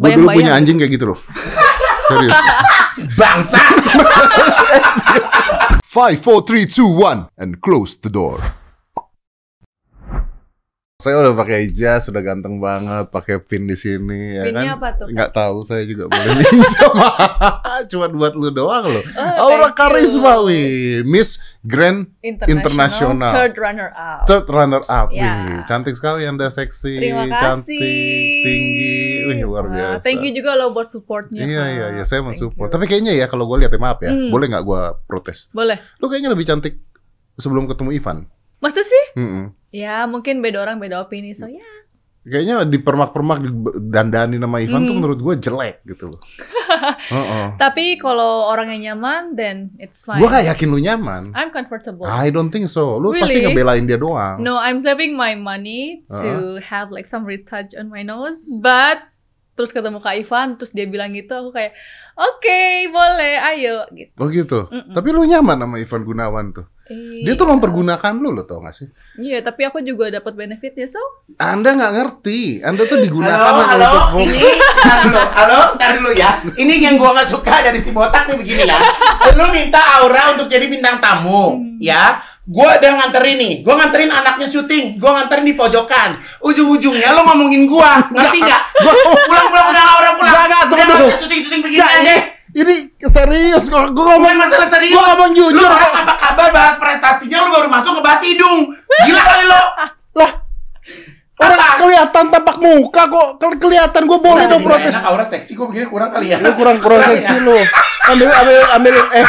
Gue dulu punya anjing kayak gitu loh. Serius. Bangsa. Five, four, three, two, one, and close the door. Saya udah pakai jas, sudah ganteng banget, pakai pin di sini, ya Pinnya kan? apa tuh? Nggak tahu, saya juga boleh minjem. Cuma buat lu doang loh. Oh, Aura karisma, wih. Miss Grand International, International. third runner up. Third runner up, Ya. wih. Cantik sekali Anda, seksi, Terima cantik, kasih. tinggi, wih luar Wah, biasa. Thank you juga lo buat supportnya. Iya iya iya saya mensupport. Tapi kayaknya ya kalau gue lihat ya maaf ya, Hmm. boleh nggak gue protes? Boleh. Lu kayaknya lebih cantik sebelum ketemu Ivan. Masa sih? Mm-mm. Ya mungkin beda orang beda opini. So ya. Kayaknya di permak-permak dandani nama Ivan tuh Hmm. menurut gue jelek gitu loh. Heeh. Tapi kalau orangnya nyaman, then it's fine. Gue gak yakin lu nyaman. I'm comfortable. I don't think so. Lu pasti Really? ngebelain dia doang. No, I'm saving my money to have like some retouch on my nose, but terus ketemu Kak Ivan, terus dia bilang gitu, aku kayak, oke, boleh, ayo, gitu. Oh gitu. Mm-mm. Tapi lu nyaman sama Ivan Gunawan tuh. Dia tuh Iya. mempergunakan lu lo tau gak sih? Iya, tapi aku juga dapat benefitnya, so. Anda nggak ngerti. Anda tuh digunakan Halo, halo, untuk ini, dulu, halo, tar dulu ya. Ini yang gua nggak suka dari si botak nih begini ya. Lu minta Aura untuk jadi bintang tamu, Hmm. ya. Gua udah nganterin nih, gua nganterin anaknya syuting, gua nganterin di pojokan. Ujung-ujungnya lo ngomongin gua, ngerti nggak? Pulang-pulang udah Aura pulang. Nggak, nggak, tunggu Udah, dulu. Syuting-syuting begini Nggak, aja. Ini serius kok. Gue Bukan ngomong masalah serius. Gua ngomong jujur. Lu orang apa kabar bahas prestasinya lu baru masuk ngebahas hidung. Gila kali lo. lah. Orang Apa? kelihatan tampak muka kok. Kel- kelihatan gue boleh dong protes. enak, Aura seksi kok begini kurang kali ya. Lu kurang kurang Kurang seksi ya? lu. Ambil ambil ambilin eh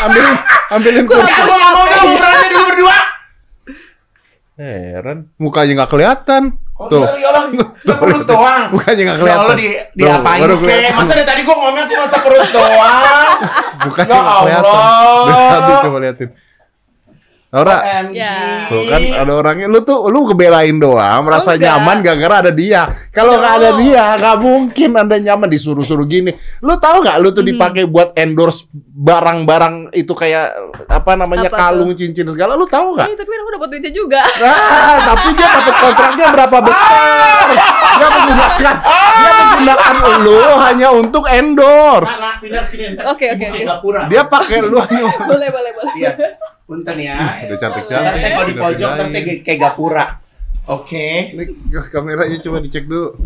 ambilin ambilin Kurang. Ya, gua nggak mau dong, ngobrol aja dulu berdua. Heran. Mukanya nggak kelihatan. Oh, Tuh. iya, Allah, seperut doang. Mukanya nggak Ya kelihatan. Allah di diapain baru kek? kelihatan. Masa dari tadi gua ngomong cuma seperut doang. Mukanya Ya nggak kelihatan. Allah. Tadi coba liatin. Laura. Ya. Tuh kan ada orangnya lu tuh lu ngebelain doang, merasa Enggak. nyaman gara-gara ada dia. Kalau nggak ada dia, nggak mungkin anda nyaman disuruh-suruh gini. Lu tahu nggak lu tuh Hmm. dipakai buat endorse barang-barang itu kayak apa namanya Apa kalung, cincin segala. Lu tahu nggak? Eh, tapi kan aku dapat duitnya juga. Ah, tapi dia dapat kontraknya berapa besar? Dia menggunakan dia menggunakan lu hanya untuk endorse. Pindah sini. ntar. Oke, oke. Dia pakai lu hanya boleh, boleh, boleh. Punten ya. udah Ntar cantik-cantik. saya kalau di pojok, ntar saya kayak Gapura. Oke. Ini kameranya coba dicek dulu.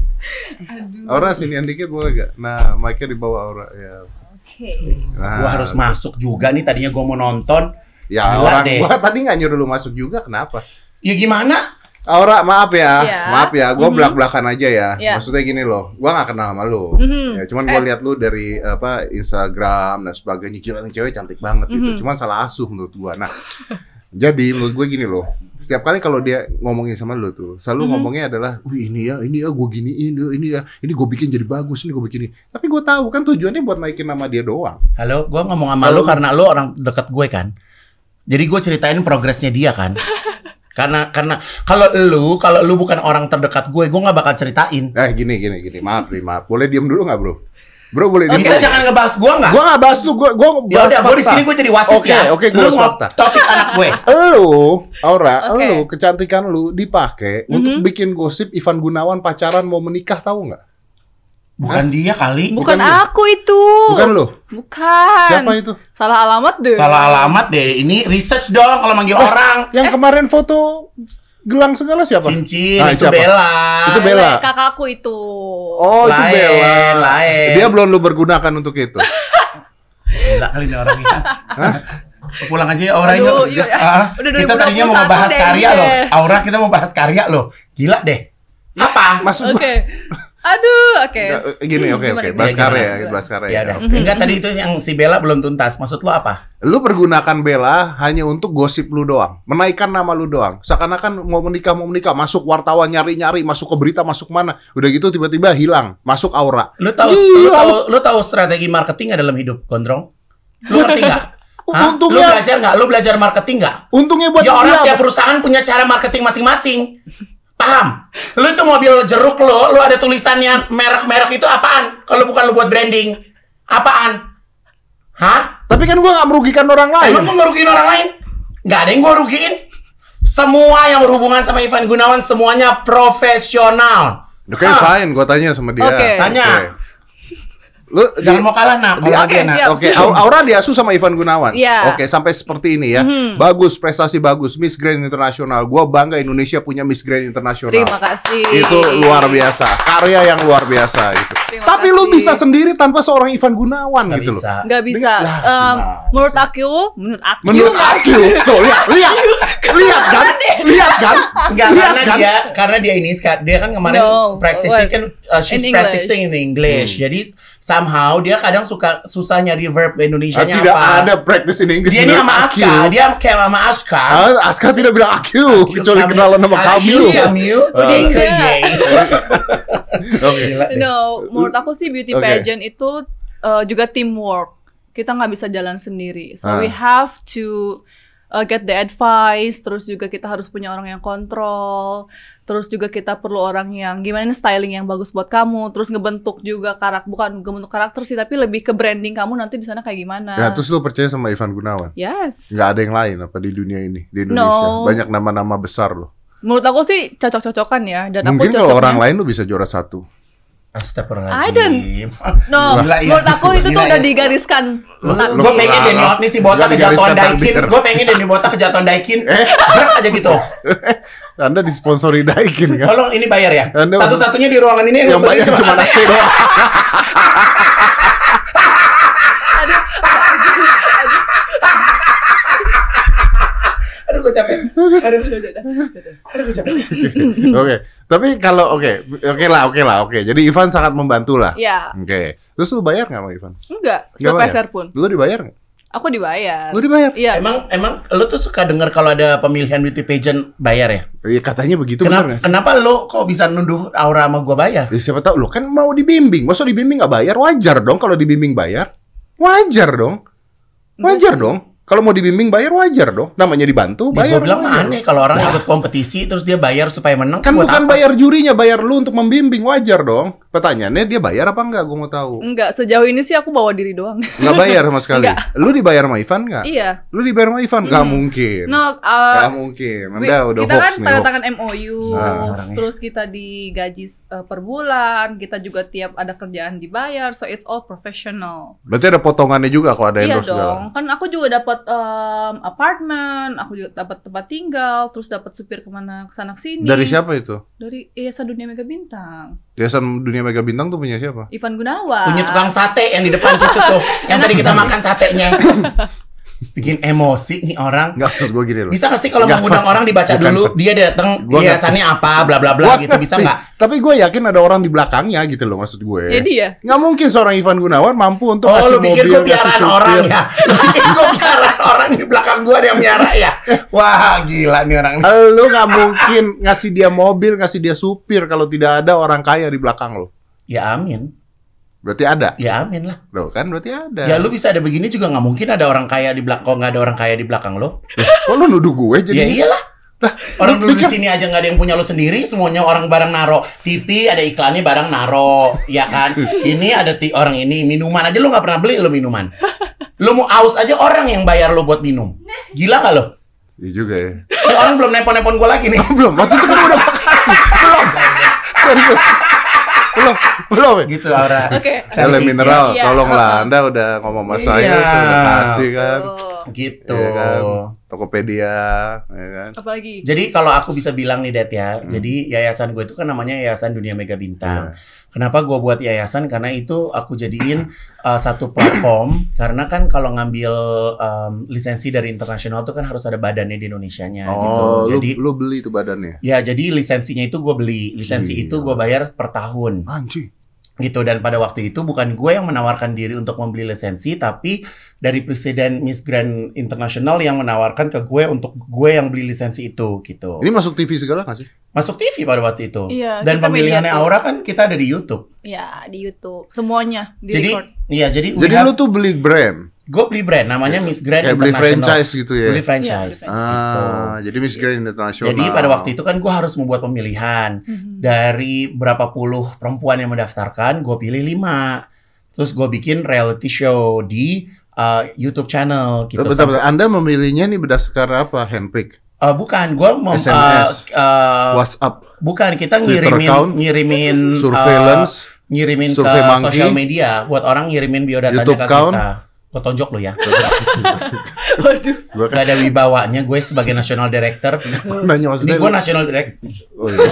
Aduh. Aura sinian dikit boleh gak? Nah, mic-nya di bawah Aura ya. Oke. Nah, Gua harus masuk juga nih tadinya gua mau nonton. Ya Gila orang deh. gua tadi nggak nyuruh lu masuk juga, kenapa? Ya gimana? Aura, maaf ya, Iya. maaf ya, gua Mhm. belak-belakan aja ya. Iya. Maksudnya gini loh, gua nggak kenal sama lu. Mhm. Ya, cuman gua Eh. lihat lu dari apa Instagram dan sebagainya, gila nih cewek cantik banget gitu. Mhm. Cuman salah asuh menurut gua. Nah, jadi menurut gue gini loh, setiap kali kalau dia ngomongin sama lu tuh, selalu Mhm. ngomongnya adalah, wih ini ya, ini ya gue giniin, ini ya, ini gue bikin jadi bagus, ini gue bikin ini. Tapi gue tahu kan tujuannya buat naikin nama dia doang. Halo, gua ngomong sama Halo. lu karena lu orang deket gue kan. Jadi gue ceritain progresnya dia kan. karena karena kalau lu kalau lu bukan orang terdekat gue, gue nggak bakal ceritain. Eh gini, gini, gini, maaf nih, maaf. Boleh diem dulu nggak bro? Bro boleh diem Bisa dulu? jangan ngebahas gue nggak? Gua nggak bahas tuh, gua gua Ya bahas udah, gue di sini gue jadi wasit Oke, ya. oke, gua lu bahas mau fakta. topik anak gue. Lu, Aura, Oke. lu kecantikan lu dipakai untuk Mhm. bikin gosip Ivan Gunawan pacaran mau menikah tahu nggak? Bukan dia kali. Bukan, Bukan lu. aku itu. Bukan lu? Bukan. Siapa itu? Salah alamat deh. Salah alamat deh. Ini research dong kalau manggil orang. Yang kemarin foto gelang segala siapa? Cincin Nah, itu siapa? Bella. Itu Bella. Kakakku itu. Oh, itu Lain, Bella. lain. Dia belum lu bergunakan untuk itu. Gila kali ini orang ini. Pulang aja ya orang Aduh, yuk ya. Ah, Udah kita 2021 tadinya mau bahas deh, karya deh. loh. Aura kita mau bahas karya loh. Gila deh. Apa? Maksud Oke. gua Aduh, oke. Nggak, gini, oke, Gimana, oke. gimana? Bahas Ya, ya, bahas karya. Ya ya. udah. Mhm. Enggak tadi itu yang si Bella belum tuntas. Maksud lu apa? Lu pergunakan Bella hanya untuk gosip lu doang, menaikkan nama lu doang. Seakan-akan mau menikah mau menikah, masuk wartawan nyari-nyari, masuk ke berita, masuk mana. Udah gitu tiba-tiba hilang, masuk aura. Lu tahu lu tahu lu tahu strategi marketing dalam hidup, Gondrong? Lu ngerti nggak? Hah? Lu Untungnya- belajar nggak? Lu belajar marketing nggak? Untungnya buat Ya orang setiap perusahaan punya cara marketing masing-masing. Paham? Lu itu mobil jeruk lo, lu ada tulisannya merek-merek itu apaan? Kalau bukan lu buat branding. Apaan? Hah? Tapi kan gua nggak merugikan orang lain. Emang gue ngerugiin orang lain? Nggak ada yang gue rugiin. Semua yang berhubungan sama Ivan Gunawan semuanya profesional. Oke, Ah. fine, gua tanya sama dia. Oke. Tanya. Lu di- Jangan mau kalah nak. di- Oke, nak. siap. Oke, Au- Aura diasuh sama Ivan Gunawan. Iya. Oke, sampai seperti ini ya. Mhm. Bagus, prestasi bagus, Miss Grand Internasional. Gua bangga Indonesia punya Miss Grand Internasional. Terima kasih. Itu luar biasa, karya yang luar biasa itu. Terima Tapi lu kasih. bisa sendiri tanpa seorang Ivan Gunawan Nggak gitu loh. bisa. Nggak bisa. Lah, menurut aku, menurut aku. Menurut aku, tuh lihat, lihat, lihat kan, lihat kan, Enggak lihat karena kan. dia karena dia ini dia kan kemarin No, practicing kan uh, she's In English. practicing in English. Jadi somehow dia kadang suka susah nyari verb Ah, Indonesianya tidak apa. ada practice in English. Dia ini sama. Aska, dia kayak sama Aska. Ah, Aska tidak bilang aku, kecuali kenalan sama kamu. Kamu, Ah. dia ke. Yay. Oke. Gila deh. No, menurut aku sih beauty pageant itu uh, juga teamwork. Kita nggak bisa jalan sendiri. So Ah. we have to uh, get the advice. Terus juga kita harus punya orang yang kontrol. Terus juga kita perlu orang yang gimana nih styling yang bagus buat kamu. Terus ngebentuk juga karakter, bukan ngebentuk karakter sih, tapi lebih ke branding kamu nanti di sana kayak gimana. Ya, terus lu percaya sama Ivan Gunawan? Yes. Nggak ada yang lain apa di dunia ini, di Indonesia? No. Banyak nama-nama besar loh. Menurut aku sih cocok-cocokan ya. Dan Mungkin aku kalau orang lain lu bisa juara satu. Astagfirullahaladzim. No, Gila ya. menurut aku itu tuh Gila udah ya. digariskan. Lu- takdir. Gue pengen deh nih si botak kejatuhan digariskan Daikin. Gue pengen deh nih botak kejatuhan Daikin. Eh? Berat aja gitu. Anda disponsori Daikin kan? Tolong ini bayar ya. Satu-satunya di ruangan ini yang beli bayar cuma nasi doang. Aduh, aduh. Aduh Aduh, aduh, aduh, aduh. Aduh gue capek. Oke, tapi kalau oke, oke lah, oke lah, oke. Jadi Ivan sangat membantu lah. Ya, Oke, terus lu bayar nggak sama Ivan? enggak, Nggak sepeser pun. Lu dibayar nggak? Aku dibayar. Lu dibayar? Iya. Emang emang lu tuh suka denger kalau ada pemilihan beauty pageant bayar ya? Iya katanya begitu Kenapa, bener kenapa lu kok bisa nuduh Aura sama gua bayar? Ya, siapa tahu lu kan mau dibimbing. Masa dibimbing nggak bayar? Wajar dong kalau dibimbing bayar. Wajar dong. Wajar dong. Kalau mau dibimbing bayar wajar dong. Namanya dibantu Ya, bayar. gua bilang wajar. aneh kalau orang ikut kompetisi terus dia bayar supaya menang. Kan bukan apa? bayar jurinya, bayar lu untuk membimbing wajar dong. Pertanyaannya dia bayar apa enggak? Gue mau tahu. Enggak, sejauh ini sih aku bawa diri doang. Nggak bayar sama sekali. Enggak. Lu dibayar sama Ivan nggak? iya. Lu dibayar sama Ivan? Nggak Hmm. mungkin. No, uh, Nggak mungkin. Anda udah kita hoax kan tanda hoax. tangan MOU, Nah, terus kita digaji uh, per bulan, kita juga tiap ada kerjaan dibayar, so it's all professional. Berarti ada potongannya juga kalau ada iya endorse segala. dong, kan aku juga dapat um, apartemen, aku juga dapat tempat tinggal, terus dapat supir ke mana ke sana ke sini. Dari siapa itu? Dari Yayasan Dunia Mega Bintang, Yayasan Dunia Mega Bintang tuh punya siapa? Ivan Gunawan. Punya tukang sate yang di depan situ tuh. yang tadi kita makan satenya. Bikin emosi nih orang. Enggak, maksud gue gini loh. Bisa gak sih kalau mengundang orang dibaca bukan. dulu, dia datang hiasannya apa, bla bla bla gitu, bisa nggak? Tapi gue yakin ada orang di belakangnya gitu loh maksud gue. Jadi ya. Nggak mungkin seorang Ivan Gunawan mampu untuk Oh, kasih lu pikir mobil, gue orang ya? Lu pikir gue orang di belakang gue ada yang miara ya? Wah, gila nih orang. Lu nggak mungkin ngasih dia mobil, ngasih dia supir kalau tidak ada orang kaya di belakang lo. Ya amin, Berarti ada. ya amin lah. Loh kan berarti ada. Ya lu bisa ada begini juga nggak mungkin ada orang kaya di belakang, kok nggak ada orang kaya di belakang lo? Kok lu nuduh gue jadi? Ya iyalah. Orang lu dulu di sini aja nggak ada yang punya lo sendiri, semuanya orang barang naro. TV ada iklannya barang naro, ya kan? Ini ada ti orang ini minuman aja lo nggak pernah beli lo minuman. Lo mau aus aja orang yang bayar lo buat minum. Gila nggak lo? Iya juga ya. Orang belum nepon-nepon gue lagi nih. Belum, waktu itu kan udah makasih. Belum. Serius. Belum, belum. ya? Gitu Aura. Oke. Ele mineral, Iya, tolonglah. Anda udah ngomong sama Iya. saya, terima kasih kan. Oh, Gitu. Iya kan. Tokopedia, ya kan. apalagi? Jadi kalau aku bisa bilang nih Det ya, Hmm. jadi yayasan gue itu kan namanya Yayasan Dunia Mega Bintang. Iya. Kenapa gue buat yayasan? Karena itu aku jadiin uh, satu platform. karena kan kalau ngambil um, lisensi dari internasional tuh kan harus ada badannya di Indonesia-nya Oh, gitu. lu, Jadi lu beli itu badannya. ya jadi lisensinya itu gue beli. Lisensi Iya. itu gue bayar per tahun Anjing. Gitu. Dan pada waktu itu bukan gue yang menawarkan diri untuk membeli lisensi, tapi dari presiden Miss Grand International yang menawarkan ke gue untuk gue yang beli lisensi itu gitu. Ini masuk TV segala nggak sih? Masuk TV pada waktu itu. Iya, Dan kita pemilihannya. Aura kan kita ada di YouTube. Ya, di YouTube. Semuanya di Jadi record. iya, jadi Jadi lu tuh beli brand, gue beli brand namanya Miss Grand kayak beli International. franchise gitu ya. Beli franchise. Iya, Ah, gitu. jadi Miss Grand International. Jadi pada waktu itu kan gue harus membuat pemilihan Mhm. dari berapa puluh perempuan yang mendaftarkan, gue pilih lima. Terus gue bikin reality show di uh, YouTube channel gitu. Bentar, bentar. Sampai- Anda memilihnya nih berdasarkan apa? Handpick, Uh, bukan, gue mau uh, SMS, uh, WhatsApp, bukan kita Twitter ngirimin account, ngirimin uh, surveillance. ngirimin ke Monkey. sosial media buat orang ngirimin biodatanya YouTube ke kita. Gue tonjok lo ya. Waduh. Gua kan Gak ada wibawanya gue sebagai national director. nanya Ini maksudnya. gue lu- national director Oh, iya.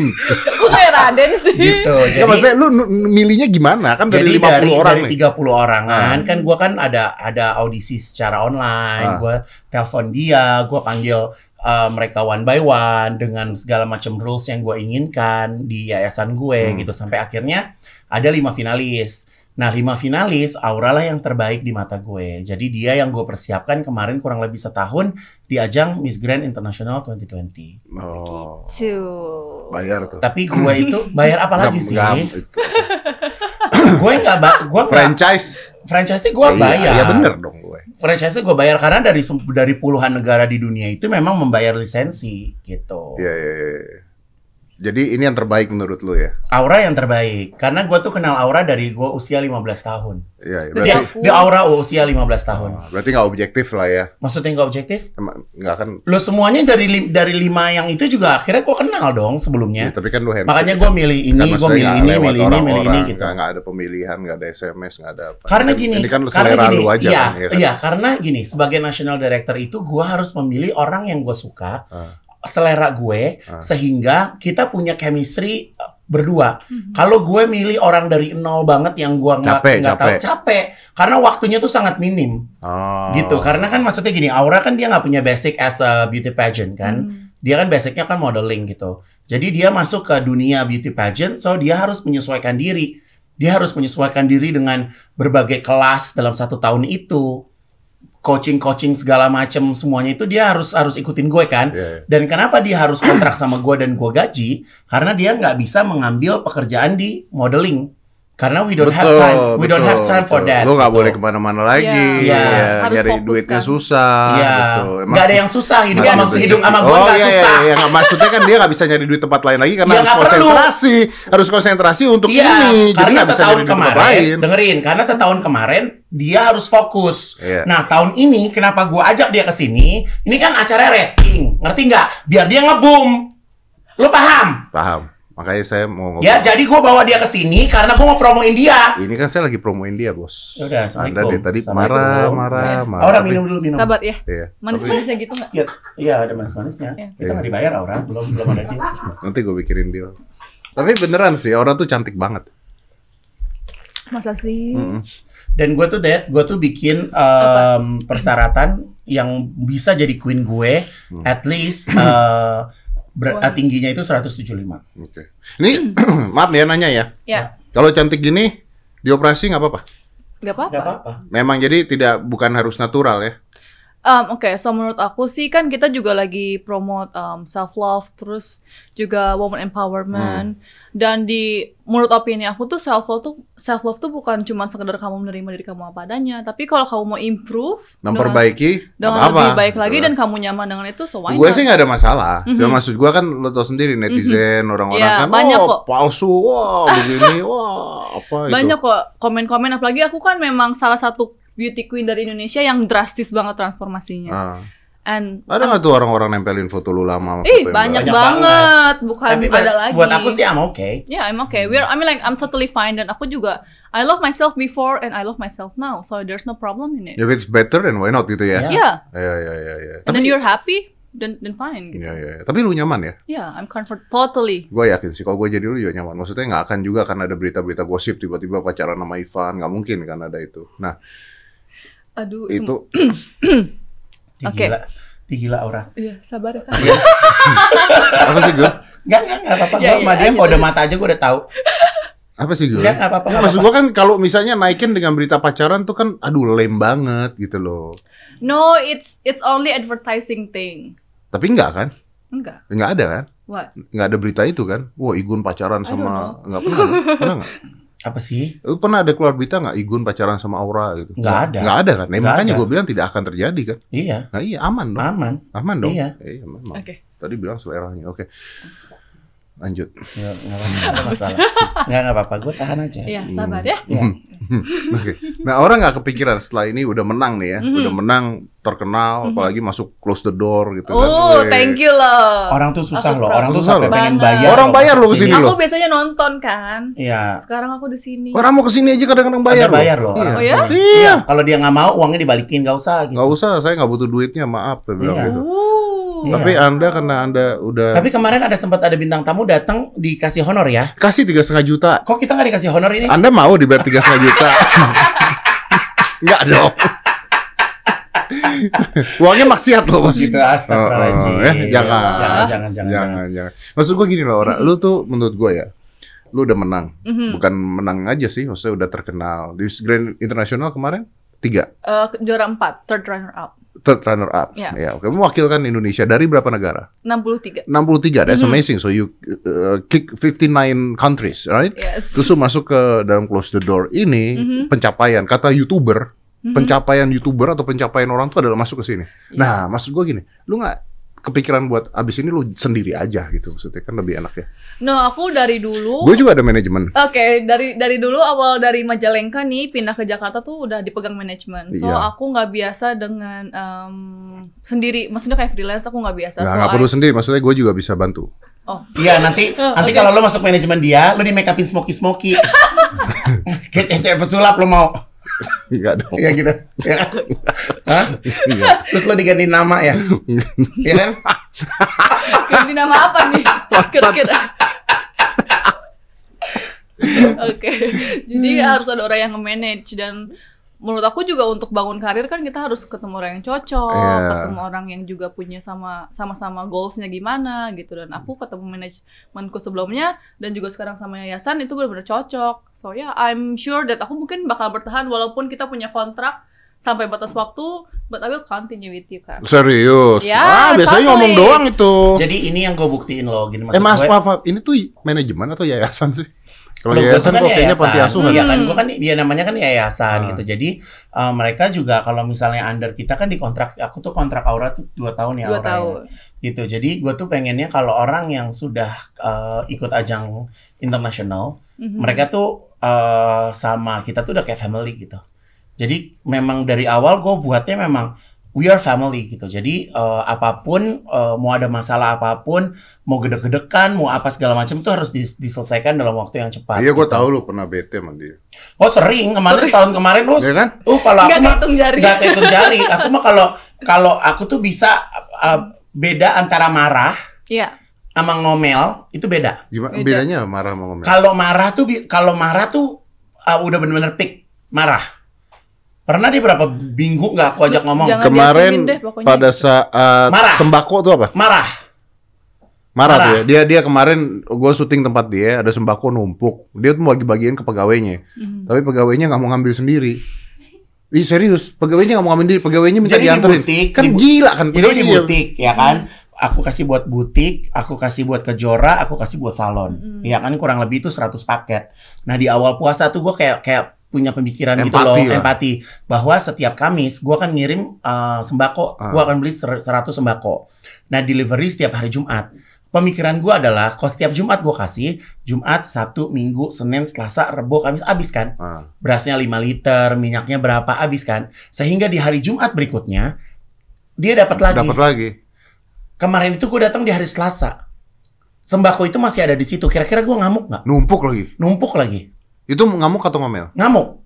Kok kayak Raden sih? gitu. Ya, Jadi, maksudnya lu milihnya gimana? Kan dari jadi 50 dari, orang dari nih. 30 orangan Ah. kan gue kan ada ada audisi secara online. Ah. Gue telepon dia, gue panggil uh, mereka one by one dengan segala macam rules yang gue inginkan di yayasan gue Hmm. gitu sampai akhirnya ada lima finalis. Nah, lima finalis, Aura lah yang terbaik di mata gue. Jadi dia yang gue persiapkan kemarin kurang lebih setahun di ajang Miss Grand International 2020. Oh. Cuy. Bayar tuh. Tapi gue itu bayar apa lagi sih? gue nggak, ba- gue franchise. franchise gue Iya, bayar. Iya bener dong gue. Franchise gue bayar karena dari dari puluhan negara di dunia itu memang membayar lisensi gitu. Iya, iya, iya. Jadi ini yang terbaik menurut lu ya? Aura yang terbaik karena gue tuh kenal Aura dari gue usia 15 tahun. Iya. Dia, berarti dia Aura usia 15 tahun. Oh, berarti nggak objektif lah ya? Maksudnya nggak objektif? Emang nggak kan? Lo semuanya dari dari lima yang itu juga akhirnya gue kenal dong Ya, sebelumnya. tapi kan lu hebat. Makanya gue milih ini, Kan gue milih ini, milih ini, milih ini gitu. Nggak, ada pemilihan, nggak ada SMS, nggak ada apa. Karena Ini gini, ini kan karena selera gini, lu aja iya, kan, ya kan? iya, karena gini, sebagai national director itu gue harus memilih orang yang gue suka, Ah. Selera gue, Ah. sehingga kita punya chemistry uh, berdua. Mhm. Kalau gue milih orang dari nol banget yang gue nggak Capek, nggak tahu capek. karena waktunya tuh sangat minim, Oh. gitu. Karena kan maksudnya gini, Aura kan dia nggak punya basic as a beauty pageant kan, Hmm. dia kan basicnya kan modeling gitu. Jadi dia masuk ke dunia beauty pageant, so dia harus menyesuaikan diri. Dia harus menyesuaikan diri dengan berbagai kelas dalam satu tahun itu. Coaching-coaching segala macam semuanya itu dia harus harus ikutin gue kan. Iya, iya. Dan kenapa dia harus kontrak sama gue dan gue gaji? Karena dia nggak bisa mengambil pekerjaan di modeling. Karena we don't have time, we don't have time for betul. that. Lu nggak boleh ke mana-mana lagi. Iya. Iya. Harus nyari fokus duitnya kan. susah. Iya, gitu. Emang- nggak ada yang susah hidup sama hidup sama gue oh nggak iya, susah. iya, iya, maksudnya kan dia nggak bisa nyari duit tempat lain lagi karena Ya, harus nggak perlu. konsentrasi, harus konsentrasi untuk Iya, ini. Jadi karena nggak bisa setahun nyari tempat kemarin, lain. dengerin, karena setahun kemarin dia harus fokus. Iya. Nah, tahun ini kenapa gua ajak dia ke sini? Ini kan acara rating, ngerti nggak? Biar dia ngebum. Lo paham? Paham. Makanya saya mau ngomong. Ya, jadi gua bawa dia ke sini karena gua mau promoin dia. Ini kan saya lagi promoin dia, bos. Ya udah, Anda dari tadi marah, marah, Ya. marah. Aura minum dulu minum. Sabar ya. Iya. Manis-manisnya gitu nggak? Iya, iya ada manis-manisnya. Iya. Kita nggak dibayar Aura, belum belum ada dia. Nanti gue pikirin deal. Tapi beneran sih, Aura tuh cantik banget. Masa sih? Mm-mm. Dan gue tuh Dad, gue tuh bikin em, persyaratan yang bisa jadi queen gue, Hmm. at least eh, ber- eh, tingginya itu 175. Oke. Ini maaf ya nanya ya. Ya, Kalau cantik gini dioperasi nggak apa-apa. nggak apa-apa. Gak apa-apa. Memang jadi tidak bukan harus natural ya. Um, Oke, so menurut aku sih kan kita juga lagi promote um, self love, terus juga woman empowerment, dan di menurut opini aku tuh self love tuh self love tuh bukan cuma sekedar kamu menerima diri kamu apa adanya, tapi kalau kamu mau improve dengan, Memperbaiki dengan apa-apa. lebih baik lagi dan kamu nyaman dengan itu, so why gue sih nggak ada masalah. Mhm. Cuma maksud gue kan lo tau sendiri netizen orang-orang Ya, kan banyak oh kok. palsu, wah begini, wah apa itu. Banyak kok komen-komen, apalagi aku kan memang salah satu beauty queen dari Indonesia yang drastis banget transformasinya. Ah. And Ada nggak tuh orang-orang nempelin foto lu lama Ih, banyak? Banyak banget, bukan Tapi ada lagi. buat aku sih I'm okay. Yeah, I'm okay. We're, I mean like I'm totally fine dan aku juga I love myself before and I love myself now, so there's no problem in it. If it's better then why not gitu ya? Ya. Yeah, Iya iya iya. iya. and then you're happy, then then fine. Gitu. Iya iya. iya. Tapi lu nyaman ya? Yeah, I'm comfort totally. Gue yakin sih kalau gue jadi lu juga nyaman. Maksudnya nggak akan juga kan ada berita-berita gosip tiba-tiba pacaran sama Ivan, nggak mungkin kan ada itu. Nah Aduh, itu Oke. Gila. Ih, gila Aura. Iya, sabar ya. Apa sih gue? Enggak, enggak, enggak apa-apa. Ya, Gua sama ya, dia lanjut, kode mata aja gue udah tahu. Apa sih gue? Enggak, enggak apa-apa. Ya, maksud apa-apa. gue kan kalau misalnya naikin dengan berita pacaran tuh kan aduh lame banget gitu loh. No, it's it's only advertising thing. Tapi enggak kan? Enggak. Enggak ada kan? What? Enggak ada berita itu kan? Wah Igun pacaran sama enggak pernah. Pernah enggak? Apa sih? Lu pernah ada keluar berita nggak Igun pacaran sama Aura gitu? Nggak ada. Nggak ada kan? Nah, Nggak makanya gue bilang tidak akan terjadi kan? Iya, Nah iya aman dong. aman. Aman dong. Iya. Iya memang. Oke. Tadi bilang seleranya. Oke. Lanjut. Ya, enggak ada masalah. Enggak, enggak apa-apa. Gue tahan aja. Iya, Hmm. sabar ya. Iya. Oke. Nah orang nggak kepikiran setelah ini udah menang nih ya, Mhm. udah menang terkenal, Mhm. apalagi masuk close the door gitu kan. Oh, Weh. thank you loh. Orang tuh susah Aku loh. Orang tuh Susah sampai loh. pengen Banget. bayar. Orang loh bayar loh ke sini sini. loh. Aku biasanya nonton kan. Iya. Sekarang aku di sini. Orang mau ke sini aja kadang-kadang bayar, Ada bayar loh. Iya. orang Oh ya? Iya. Iya. Kalau dia nggak mau, uangnya dibalikin, nggak usah. Gitu. Nggak usah, saya nggak butuh duitnya, maaf. Iya. gitu. Iya. Tapi anda karena anda udah Tapi kemarin ada sempat ada bintang tamu datang dikasih honor ya. kasih tiga setengah juta, Kok kita nggak dikasih honor ini? anda mau dibayar tiga setengah juta? Nggak dong. Uangnya maksiat loh bos. Gitu astagfirullahaladzim. Oh, oh, eh, jangan. jangan, jangan, jangan, jangan. Jangan, jangan. Maksud gue gini loh, Ora. Lu tuh menurut gue ya, lu udah menang. Mhm. Bukan menang aja sih, maksudnya udah terkenal. Di Grand International kemarin tiga, Eh, juara 4, third runner up. Third runner up. Ya. Ya, oke. Mewakilkan Indonesia dari berapa negara? 63. 63. That's Mhm. amazing. So you uh, kick 59 countries, right? Yes. Terus masuk ke dalam close the door ini Mhm. pencapaian kata youtuber Mhm. pencapaian youtuber atau pencapaian orang tuh adalah masuk ke sini. Iya. Nah maksud gue gini, lu nggak kepikiran buat abis ini lu sendiri aja gitu maksudnya kan lebih enak ya. No, aku dari dulu Gue juga ada manajemen. Oke, dari dari dulu awal dari Majalengka nih pindah ke Jakarta tuh udah dipegang manajemen. So Iya. aku nggak biasa dengan em, sendiri, maksudnya kayak freelance aku nggak biasa. Nggak so nggak I- perlu sendiri, maksudnya gue juga bisa bantu. Iya nanti Oh, nanti oke. kalau lo masuk manajemen dia, lo di make upin smoky smoky. Kayak cewek pesulap lo mau. Enggak dong. Iya gitu. Ya? Hah? Iya. Terus lo diganti nama ya? Iya kan? Ganti nama apa nih? Kira-kira. Oke, jadi harus ada orang yang nge-manage dan menurut aku juga untuk bangun karir kan kita harus ketemu orang yang cocok, Iya. ketemu orang yang juga punya sama sama-sama goalsnya gimana gitu dan aku ketemu manajemenku sebelumnya dan juga sekarang sama yayasan itu benar-benar cocok. So ya, yeah, I'm sure that aku mungkin bakal bertahan walaupun kita punya kontrak sampai batas waktu, but I will continue with you kan. Serius? Ya, ah, biasanya totally. ngomong doang itu. Jadi ini yang gue buktiin lo gini eh maksud mas, gue. maaf, maaf, ini tuh manajemen atau yayasan sih? Kalau yayasan tuh kok kayaknya panti asuhan. Iya kan, Hmm. gua kan dia namanya kan yayasan Ah. gitu. Jadi uh, mereka juga kalau misalnya under kita kan di kontrak, aku tuh kontrak Aura tuh dua tahun ya Dua Aura ya. tahun. gitu. Jadi gue tuh pengennya kalau orang yang sudah uh, ikut ajang internasional, Mhm. mereka tuh uh, sama kita tuh udah kayak family gitu. Jadi memang dari awal gue buatnya memang we are family gitu. Jadi uh, apa pun uh, mau ada masalah apa pun, mau gede-gedekan, mau apa segala macam tuh harus dis- diselesaikan dalam waktu yang cepat. Iya, gue gitu. tahu lu pernah bete sama dia. Oh sering kemarin tahun kemarin lu, Iya kan? uh kalau aku mah jari. nggak kehitung jari. Aku mah kalau kalau aku tuh bisa uh, beda antara marah Iya. sama ngomel itu beda. Gimana Beda. bedanya marah sama ngomel? Kalau marah tuh bi- kalau marah tuh uh, udah bener-bener peak marah. Pernah dia berapa minggu nggak aku ajak ngomong? Jangan Kemarin deh pokoknya. pada saat Marah. sembako tuh apa? Marah. Marah, Marah. tuh ya. Dia dia kemarin gue syuting tempat dia ada sembako numpuk. Dia tuh bagi-bagiin ke pegawainya. Mhm. Tapi pegawainya nggak mau ngambil sendiri. Ih serius, pegawainya nggak mau ngambil sendiri. Pegawainya minta Jadi di dianterin. butik, kan di bu- gila kan? Jadi di butik ya kan. Aku kasih buat butik, aku kasih buat kejora, aku kasih buat salon. Mm-mm. Ya kan kurang lebih itu 100 paket. Nah di awal puasa tuh gue kayak kayak punya pemikiran gitu loh, Empati lah. empati bahwa setiap Kamis gue akan ngirim uh, sembako, Ah. gue akan beli ser- 100 sembako. Nah delivery setiap hari Jumat. Pemikiran gue adalah kalau setiap Jumat gue kasih Jumat, Sabtu, Minggu, Senin, Selasa, Rebo, Kamis habis kan? Ah. Berasnya 5 liter, minyaknya berapa habis kan? Sehingga di hari Jumat berikutnya dia dapat lagi. Dapat lagi. Kemarin itu gue datang di hari Selasa. Sembako itu masih ada di situ. Kira-kira gue ngamuk nggak? Numpuk lagi. Numpuk lagi. Itu ngamuk atau ngomel? Ngamuk.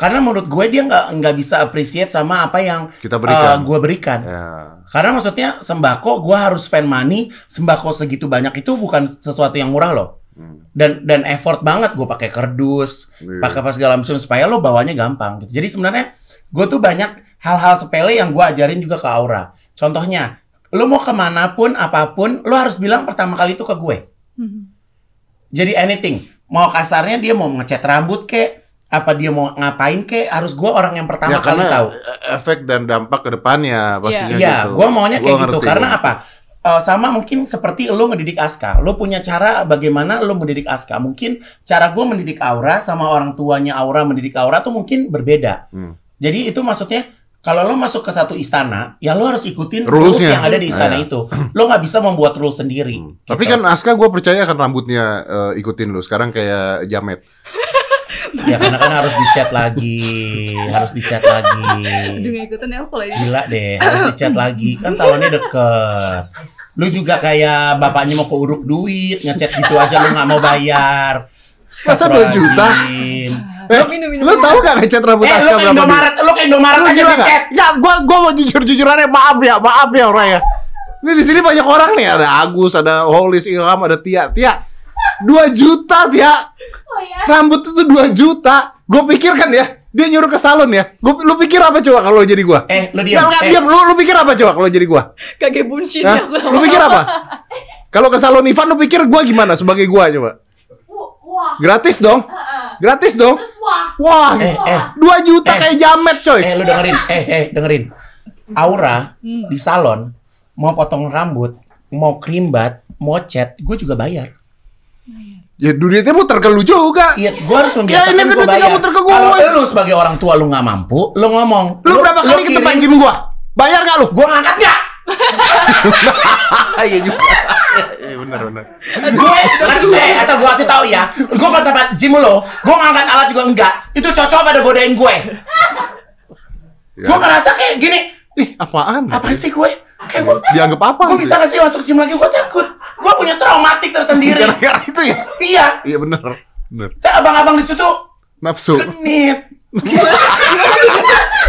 Karena menurut gue dia nggak nggak bisa appreciate sama apa yang Kita uh, berikan. gue berikan. Ya. Karena maksudnya sembako gue harus spend money. Sembako segitu banyak itu bukan sesuatu yang murah loh. Hmm. Dan dan effort banget gue pakai kerdus, Iya. pakai apa segala macam supaya lo bawanya gampang. Gitu. Jadi sebenarnya gue tuh banyak hal-hal sepele yang gue ajarin juga ke Aura. Contohnya, lo mau ke mana pun apa pun, lo harus bilang pertama kali itu ke gue. Mhm. Jadi anything. Mau kasarnya dia mau ngecat rambut kek, apa dia mau ngapain kek, harus gue orang yang pertama Ya kali tahu. efek dan dampak ke depannya pastinya Iya, gitu. gue maunya kayak Gua gitu. ngerti, Karena apa? Eh, sama mungkin seperti lo ngedidik Aska. Lo punya cara bagaimana lo mendidik Aska. Mungkin cara gue mendidik Aura sama orang tuanya Aura mendidik Aura tuh mungkin berbeda. Hmm. Jadi itu maksudnya kalau lo masuk ke satu istana, ya lo harus ikutin rules yang ada di istana Iya. itu. Lo nggak bisa membuat rules sendiri. Hmm. Tapi gitu. kan Aska gue percaya kan rambutnya eh, ikutin lu. Sekarang kayak Jamet. Ya karena kan harus dicat lagi, harus dicat lagi. Nggak ikutan ya aku lagi. Gila deh, harus dicat lagi. Kan salonnya deket. Lu juga kayak bapaknya mau keuruk duit, ngecat gitu aja lu nggak mau bayar. Masa 2 juta? Eh, minum, minum, lu tahu gak ngecat rambut Eh, lu Aska ke berapa? Indomaret, lu ke Indomaret Lu aja gila ngechat. nggak? Ya, gua gua mau jujur jujurannya maaf ya, maaf ya orang ya. Ini di sini banyak orang nih, ada Agus, ada Holis, Ilham, ada Tia. Tia, 2 juta Tia. Oh ya. Rambut itu 2 juta. Gue pikir kan ya, dia nyuruh ke salon ya. Gua, lu pikir apa coba kalau jadi gua? Eh, lu Diam, diam. nggak, Eh, diam. Lu, lu pikir apa coba kalau jadi gua? Kage buncin ya. Lu pikir apa? Kalau ke salon Ivan lu pikir gua gimana sebagai gua coba? Wah. Gratis dong. Gratis dong. Terus wah. Wah, Eh, eh. 2 juta Eh, kayak jamet coy. Eh, lu dengerin. Eh, eh, dengerin. Aura Hmm. di salon mau potong rambut, mau krimbat, mau cat, gue juga bayar. Ya duitnya muter ke lu juga. Iya, gue harus Ya, membiasakan ini gue duitnya bayar. muter ke gue. Kalau lu sebagai orang tua lu nggak mampu, lu ngomong. Lu, berapa kali ke depan gym gua? Bayar gak lu? Gue ngangkat nggak? Iya juga. Iya benar benar. gue kasih eh, asal gue kasih tahu ya, gue ke tempat gym lo, gue ngangkat alat juga enggak. Itu cocok pada godain gue. Ya. Gue ngerasa kayak gini, Ih, apaan? apa sih gue? Kayak gue, Dianggap apa? gue bisa gak sih masuk gym lagi? Gue takut. Gue punya traumatik tersendiri. gara-gara itu ya? Iya, Iya benar. Benar. Abang-abang di situ Nafsu. genit.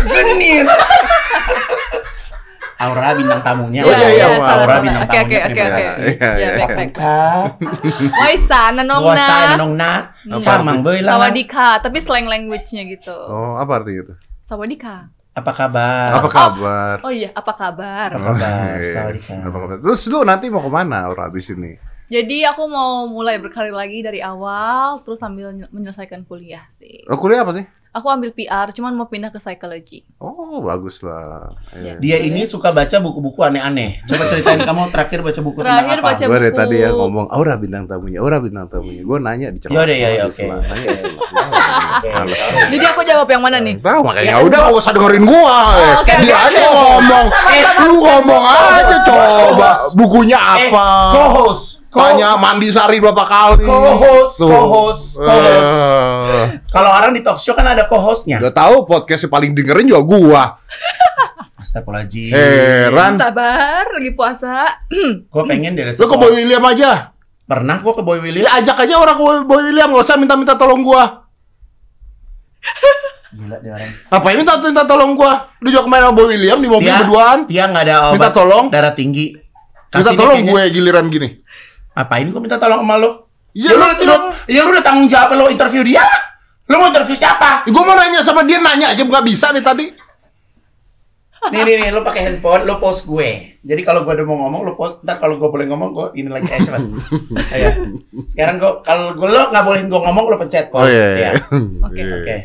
genit. Aura bintang tamunya. Oh, iya, iya, salah, Aura bintang Oke, oke, tamunya. oke, oke. Iya, iya, Ya, iya. baik, baik. Kak, Oi sana nong gua sa na. nong na, Apa camang boy lah. Sawadika, tapi slang language-nya gitu. Oh, apa artinya itu? Sawadika. Apa kabar? Apa kabar? Oh iya, apa kabar? Apa kabar? Iya. Sawadika. Apa kabar? Terus lu nanti mau ke mana Aura abis ini? Jadi aku mau mulai berkarir lagi dari awal, terus sambil ny- menyelesaikan kuliah sih. Lo kuliah apa sih? Aku ambil PR, cuman mau pindah ke psychology. Oh, bagus lah. Iya. Dia ini suka baca buku-buku aneh-aneh. Coba ceritain kamu terakhir baca buku Terakhir tentang apa? baca Gue dari buku. tadi ya ngomong Aura bintang tamunya, Aura bintang tamunya. Gue nanya di celah. Yaudah, ya, ya, oke. Nanya di celah. Jadi aku jawab yang mana nih? Tahu makanya Ya, udah gak usah dengerin gua. eh. oke, Dia oke. aja ngomong. Eh, lu ngomong aja coba. Bukunya Eh, apa? co-host. Co- Tanya mandi sari berapa kali? Co-host, co-host, co-host. Eh, Kalau orang di talk show kan ada co-hostnya. Udah tahu podcast yang paling dengerin juga gua. Astagfirullahaladzim. Heran. Sabar, lagi puasa. Gue pengen dari Lu ke Boy William aja. Pernah gue ke Boy William. Ya ajak aja orang ke Boy William, gak usah minta-minta tolong gua. Gila dia orang. Ngapain minta minta tolong gua? Lu juga kemarin sama Boy William di mobil Dia, berduaan. dia nggak ada obat Minta tolong. darah tinggi. Minta Kasih tolong dia gue kayaknya. giliran gini. Ngapain gue minta tolong sama lo? Iya, Ya, lu, ya lu udah tanggung jawab lo interview dia lah. Lu mau interview siapa? Gue mau nanya sama dia nanya aja nggak bisa nih tadi. Nih nih nih, lu pakai handphone, lu post gue. Jadi kalau gue udah mau ngomong, lu post. Ntar kalau gue boleh ngomong, gue ini lagi aja cepat. Ayo. Sekarang gue, kalau gue lo nggak bolehin gue ngomong, lu pencet Oh post. iya. Ya. Oke. Iya. Oke.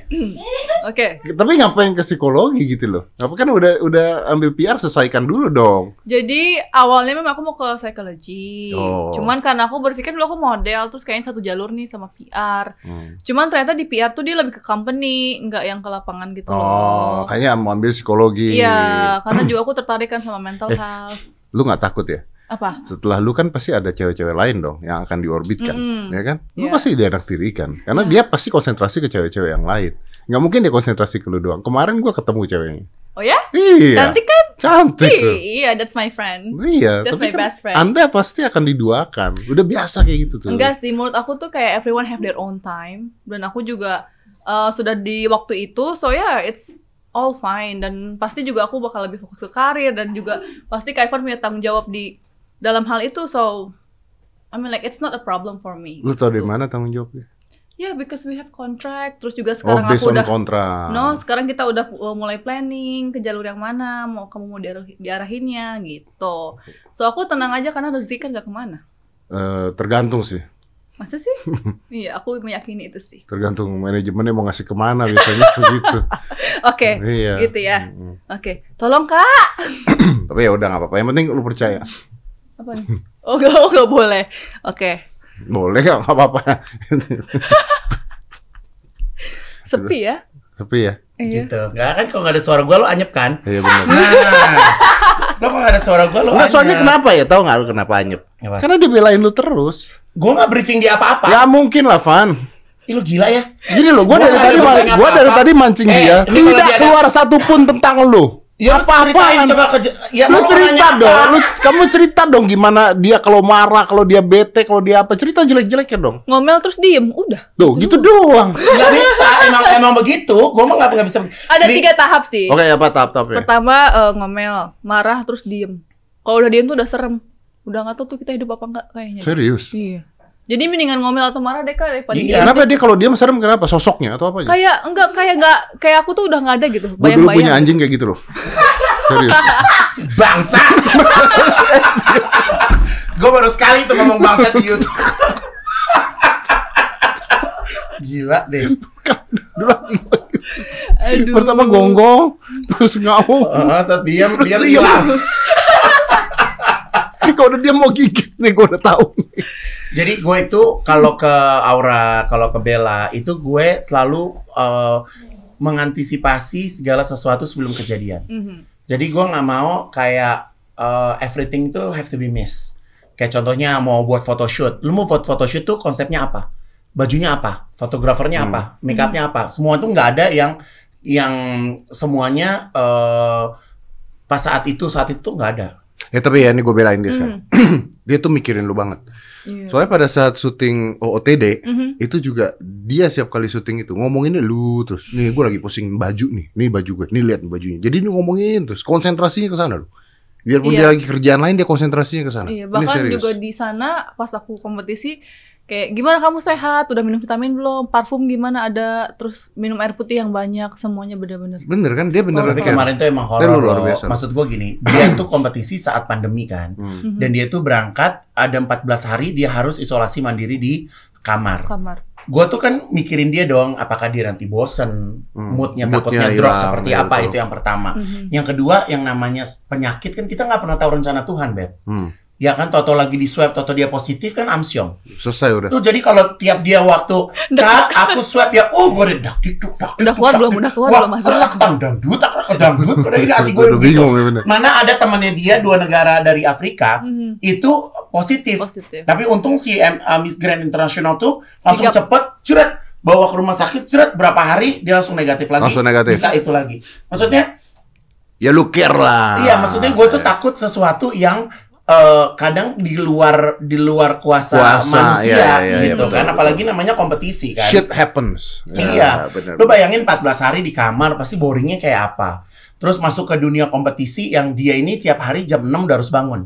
Oke. Tapi ngapain ke psikologi gitu loh? Apa kan udah udah ambil PR selesaikan dulu dong. Jadi awalnya memang aku mau ke psychology. Oh. Cuman karena aku berpikir dulu aku model, terus kayaknya satu jalur nih sama PR. Hmm. Cuman ternyata di PR tuh dia lebih ke company, nggak yang ke lapangan gitu Oh, loh. kayaknya mau ambil psikologi. Iya, karena juga aku tertarik kan sama mental Eh. health. Lu nggak takut ya? Apa? Setelah lu kan pasti ada cewek-cewek lain dong yang akan diorbitkan, Mm-mm. ya kan? Lu Iya. pasti dianak tirikan, karena Iya. dia pasti konsentrasi ke cewek-cewek yang lain. Nggak mungkin dia konsentrasi ke lu doang. Kemarin gua ketemu ceweknya. Oh ya? Iya. Cantik kan? Cantik tuh. Iya, that's my friend. Iya, That's tapi my kan best friend. Anda pasti akan diduakan. Udah biasa kayak gitu tuh. Enggak sih, menurut aku tuh kayak everyone have their own time dan aku juga uh, sudah di waktu itu, so yeah, it's all fine dan pasti juga aku bakal lebih fokus ke karir dan juga pasti Kak Ivan punya tanggung jawab di dalam hal itu, so I mean like it's not a problem for me. Lu tau dari mana tanggung jawabnya? Yeah, because we have contract, terus juga Oh, sekarang based aku udah kontrak. No, sekarang kita udah uh, mulai planning ke jalur yang mana, mau kamu mau diarah- diarahinnya gitu. So aku tenang aja karena rezeki kan gak ke mana. Eh, tergantung sih. Masa sih? iya, aku meyakini itu sih. Tergantung manajemennya mau ngasih ke mana biasanya begitu. Oke, Iya. gitu ya. Oke, tolong kak. Tapi ya udah nggak apa-apa. Yang penting lu percaya. Apa nih? Oh gak, oh, gak boleh. Oke, Boleh nggak nggak apa-apa. sepi ya. Sepi ya. Iya. Gitu. Nggak kan kalau nggak ada suara gue, lo anyep kan? Iya benar. Nah, lo kalau nggak ada suara gue, lo Enggak, soalnya kenapa ya? Tahu nggak lu kenapa anyep? Apa? Karena dia belain lu terus. Gue nggak briefing dia apa-apa. Ya mungkin lah, Van. Ih, lu gila ya? Gini loh, gua Gua dari tadi gua dari tadi mancing Eh, dia, tidak dia ada- keluar satu pun tentang lu. Ya Apa-apaan? ceritain coba ke ya lu mau cerita dong, apa? lu kamu cerita dong gimana dia kalau marah, kalau dia bete, kalau dia apa, cerita jelek-jeleknya dong. Ngomel terus diem, udah. Tuh, gitu doang. Nggak bisa, emang emang begitu. Gua mah nggak nggak bisa. Ada Ini- tiga tahap sih. Oke, apa tahap-tahap ya? Pertama eh, ngomel, marah terus diem. Kalau udah diem tuh udah serem. Udah nggak tahu tuh kita hidup apa enggak kayaknya. Serius. Iya. Jadi mendingan ngomel atau marah deh kak daripada Iya. diem. Kenapa dia kalau diam serem kenapa? Sosoknya atau apa? Kayak enggak kayak enggak kayak aku tuh udah nggak ada gitu. Gue dulu punya anjing kayak gitu loh. Serius. Bangsa. Gue baru sekali tuh ngomong bangsa di YouTube. Gila deh. Dulu anjing. Aduh. pertama gonggong, terus ngaung. Heeh, saat diam, diam hilang. Kalau udah dia mau gigit nih, gue udah tahu. Jadi gue itu kalau ke Aura, kalau ke Bella itu gue selalu eh, mengantisipasi segala sesuatu sebelum kejadian. Mhm. Jadi gue nggak mau kayak eh, everything itu have to be miss. Kayak contohnya mau buat photoshoot, lu mau buat photoshoot tuh konsepnya apa? Bajunya apa? Fotografernya Hmm. apa? Make upnya apa? Semua tuh nggak ada yang yang semuanya eh, pas saat itu saat itu nggak ada. Ya tapi ya ini gue belain dia sekarang. Mhm. Dia tuh mikirin lu banget. Iya. Soalnya pada saat syuting OOTD, Mhm. itu juga dia siap kali syuting itu ngomonginnya lu terus nih gue lagi pusing baju nih nih baju gue nih lihat bajunya jadi ini ngomongin terus konsentrasinya ke sana lu biarpun Iya. dia lagi kerjaan lain dia konsentrasinya ke sana Iya, ini bahkan serius juga di sana pas aku kompetisi kayak gimana kamu sehat, udah minum vitamin belum, parfum gimana ada, terus minum air putih yang banyak, semuanya bener-bener. bener kan dia bener Tapi kan kemarin tuh emang Tapi horor lu luar loh. biasa. Maksud gue gini, dia tuh kompetisi saat pandemi kan. Hmm. Mhm. Dan dia tuh berangkat ada 14 hari dia harus isolasi mandiri di kamar. kamar. Gue tuh kan mikirin dia dong, apakah dia nanti bosen, Hmm. moodnya, Moodnya takutnya drop hilang, seperti ya, apa betul. itu yang pertama. Mhm. Yang kedua yang namanya penyakit kan kita nggak pernah tahu rencana Tuhan, Beb. Hmm. Ya kan, toto lagi di swab, toto dia positif kan amsyong. selesai udah Tuh jadi kalau tiap dia waktu, kak aku swab ya, oh gue udah dak dikduk, dak Udah keluar belum? Udah keluar belum hasilnya? kerak dang dangdut, tak dangdut, udah ini hati gue udah begitu. bingung bener Mana ada temannya dia dua negara dari Afrika Mhm. itu positif. Positif. Tapi untung si M- uh, Miss Grand International tuh langsung cepet, ceret, bawa ke rumah sakit, ceret, berapa hari dia langsung negatif lagi. langsung negatif Bisa itu lagi. Maksudnya, ya lu care lah iya, maksudnya gue tuh takut sesuatu yang eh, kadang di luar di luar kuasa, Kuasa, manusia iya, iya, iya, gitu betul, kan, betul. apalagi namanya kompetisi kan. shit happens Iya. bener. Lu bayangin 14 hari di kamar pasti boringnya kayak apa. Terus masuk ke dunia kompetisi yang dia ini tiap hari jam 6 udah harus bangun.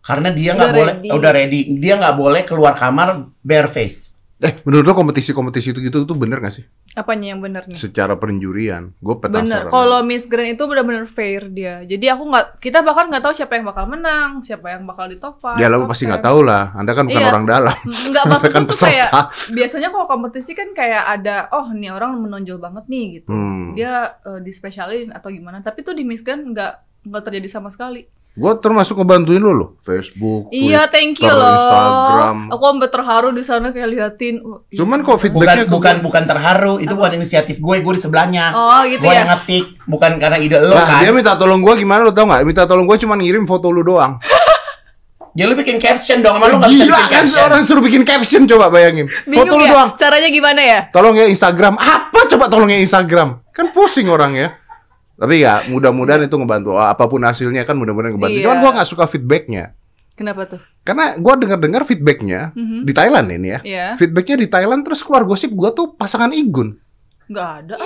Karena dia nggak boleh ready. udah ready. Dia nggak boleh keluar kamar bare face. eh menurut lo kompetisi-kompetisi itu gitu tuh bener gak sih Apanya yang bener nih? secara penjurian gue Bener. penasaran Kalau Miss Grand itu bener-bener fair dia. Jadi aku nggak, kita bahkan nggak tahu siapa yang bakal menang, siapa yang bakal di top 5. ya lo pasti nggak tahu lah anda kan bukan Iya. orang dalam Enggak Anda maksudku kan tuh kayak biasanya kalau kompetisi kan kayak ada oh ini orang menonjol banget nih gitu. Hmm. Dia eh, dispesialin atau gimana. Tapi tuh di Miss Grand nggak nggak terjadi sama sekali. Gue termasuk ngebantuin lo loh Facebook, Iya, thank you loh. Instagram. Aku sampai terharu di sana kayak liatin. oh, iya. Cuman kok Bukan feedbacknya bukan gua- bukan terharu, itu bukan inisiatif gue, gue di sebelahnya. Oh, gitu gue ya. yang ngetik, bukan karena ide lo Lah, kan. dia minta tolong gue gimana lo tau nggak? Minta tolong gue cuma ngirim foto lu doang. Ya lu bikin caption dong, emang lu nggak bisa Gila bikin kan caption. orang suruh bikin caption coba bayangin. foto Bingung lu ya? doang. Caranya gimana ya? Tolong ya Instagram. Apa coba tolong ya Instagram? Kan pusing orang ya. Tapi ya mudah-mudahan itu ngebantu. Apa pun hasilnya kan mudah-mudahan ngebantu. Iya. Cuman gue nggak suka feedbacknya. Kenapa tuh? Karena gue dengar-dengar feedbacknya Mhm. di Thailand ini ya. Iya, Feedbacknya di Thailand terus keluar gosip gue tuh pasangan Igun. nggak ada.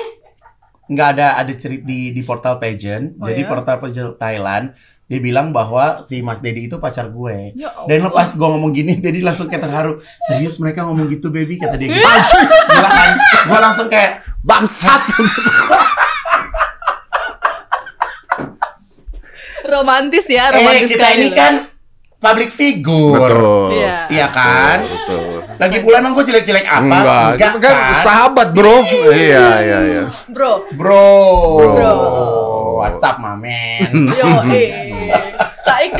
nggak ada ada cerit di di portal pageant. Oh, jadi ya? portal pageant Thailand dia bilang bahwa si Mas Dedi itu pacar gue. Ya Dan lepas gue ngomong gini, Dedi langsung kayak terharu. Serius mereka ngomong gitu, baby? Kata dia gitu. Gue langsung kayak, Bangsat. romantis ya, eh romantis kita sekali ini loh. kan public figure. Betul. Iya. Iya kan? Betul. Lagi bulan emang gue jelek-jelek apa? Enggak, Enggak kita kan kan? sahabat bro. iya iya iya. Bro, Bro. Bro. What's up, my man? yo eh. Saik.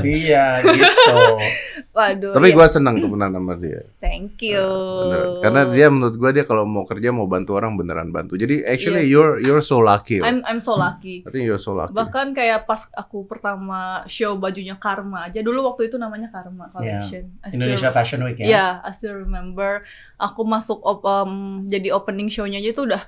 iya, gitu. Waduh. Tapi iya. gua senang temenan sama dia. Thank you. Beneran. Karena dia menurut gua dia kalau mau kerja mau bantu orang beneran bantu. Jadi actually Iya sih. you're you're so lucky. I'm I'm so lucky. I think you're so lucky. Bahkan kayak pas aku pertama show bajunya Karma aja dulu waktu itu namanya Karma Collection. I still- Indonesia Fashion Week ya. Iya, I still remember. Aku masuk op, em, jadi opening show-nya aja itu udah